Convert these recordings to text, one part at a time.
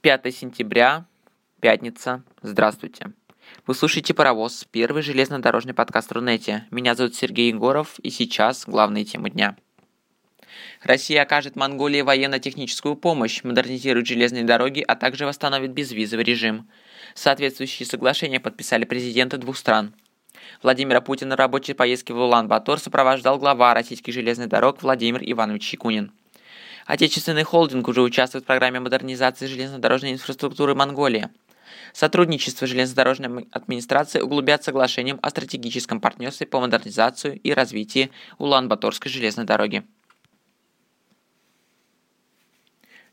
Пятое сентября, пятница. Здравствуйте. Вы слушаете «Паровоз», первый железнодорожный подкаст Рунете. Меня зовут Сергей Егоров, и сейчас главные темы дня. Россия окажет Монголии военно-техническую помощь, модернизирует железные дороги, а также восстановит безвизовый режим. Соответствующие соглашения подписали президенты двух стран. Владимира Путина на рабочей поездке в Улан-Батор сопровождал глава российских железных дорог Владимир Иванович Якунин. Отечественный холдинг уже участвует в программе модернизации железнодорожной инфраструктуры Монголии. Сотрудничество железнодорожной администрации углубят соглашением о стратегическом партнерстве по модернизации и развитию Улан-Баторской железной дороги.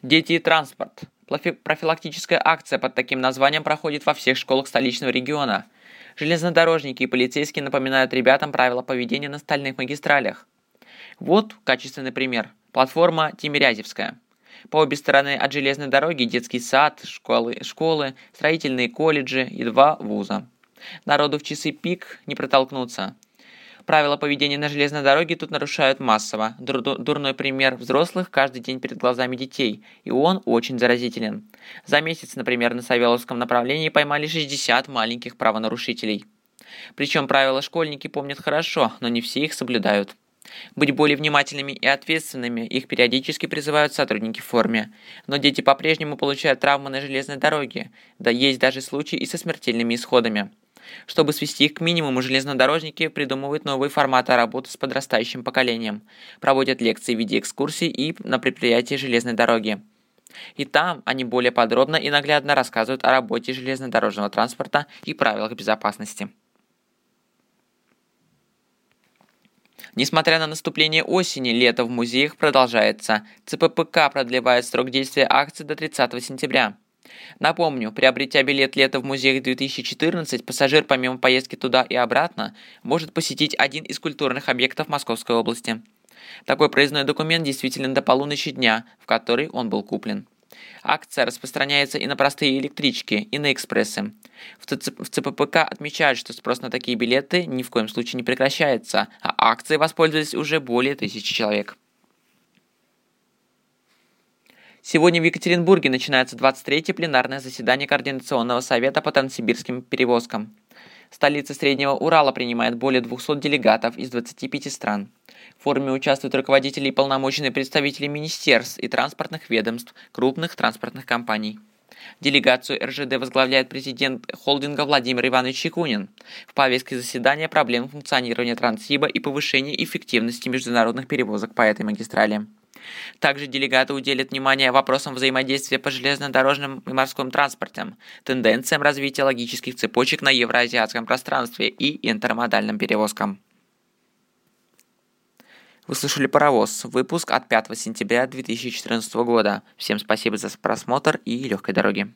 Дети и транспорт. Профилактическая акция под таким названием проходит во всех школах столичного региона. Железнодорожники и полицейские напоминают ребятам правила поведения на стальных магистралях. Вот качественный пример. Платформа Тимирязевская. По обе стороны от железной дороги детский сад, школы, школы, строительные колледжи и два вуза. Народу в часы пик не протолкнуться. Правила поведения на железной дороге тут нарушают массово. Дур дурной пример взрослых каждый день перед глазами детей, и он очень заразителен. За месяц, например, на Савеловском направлении поймали 60 маленьких правонарушителей. Причем правила школьники помнят хорошо, но не все их соблюдают. Быть более внимательными и ответственными их периодически призывают сотрудники в форме. Но дети по-прежнему получают травмы на железной дороге, да есть даже случаи и со смертельными исходами. Чтобы свести их к минимуму, железнодорожники придумывают новые форматы работы с подрастающим поколением, проводят лекции в виде экскурсий и на предприятии железной дороги. И там они более подробно и наглядно рассказывают о работе железнодорожного транспорта и правилах безопасности. Несмотря на наступление осени, лето в музеях продолжается. ЦППК продлевает срок действия акции до 30 сентября. Напомню, приобретя билет «Лето в музеях 2014», пассажир помимо поездки туда и обратно может посетить один из культурных объектов Московской области. Такой проездной документ действителен до полуночи дня, в который он был куплен. Акция распространяется и на простые электрички, и на экспрессы. В, в ЦППК отмечают, что спрос на такие билеты ни в коем случае не прекращается, а акцией воспользовались уже более тысячи человек. Сегодня в Екатеринбурге начинается 23-е пленарное заседание Координационного совета по транссибирским перевозкам. Столица Среднего Урала принимает более 200 делегатов из 25 стран. В форуме участвуют руководители и полномоченные представители министерств и транспортных ведомств крупных транспортных компаний. Делегацию РЖД возглавляет президент холдинга Владимир Иванович Якунин. В повестке заседания проблемы функционирования Транссиба и повышения эффективности международных перевозок по этой магистрали. Также делегаты уделят внимание вопросам взаимодействия по железнодорожным и морским транспортам, тенденциям развития логических цепочек на евроазиатском пространстве и интермодальным перевозкам. Вы слушали «Паровоз», выпуск от 5 сентября 2014 года. Всем спасибо за просмотр и легкой дороги.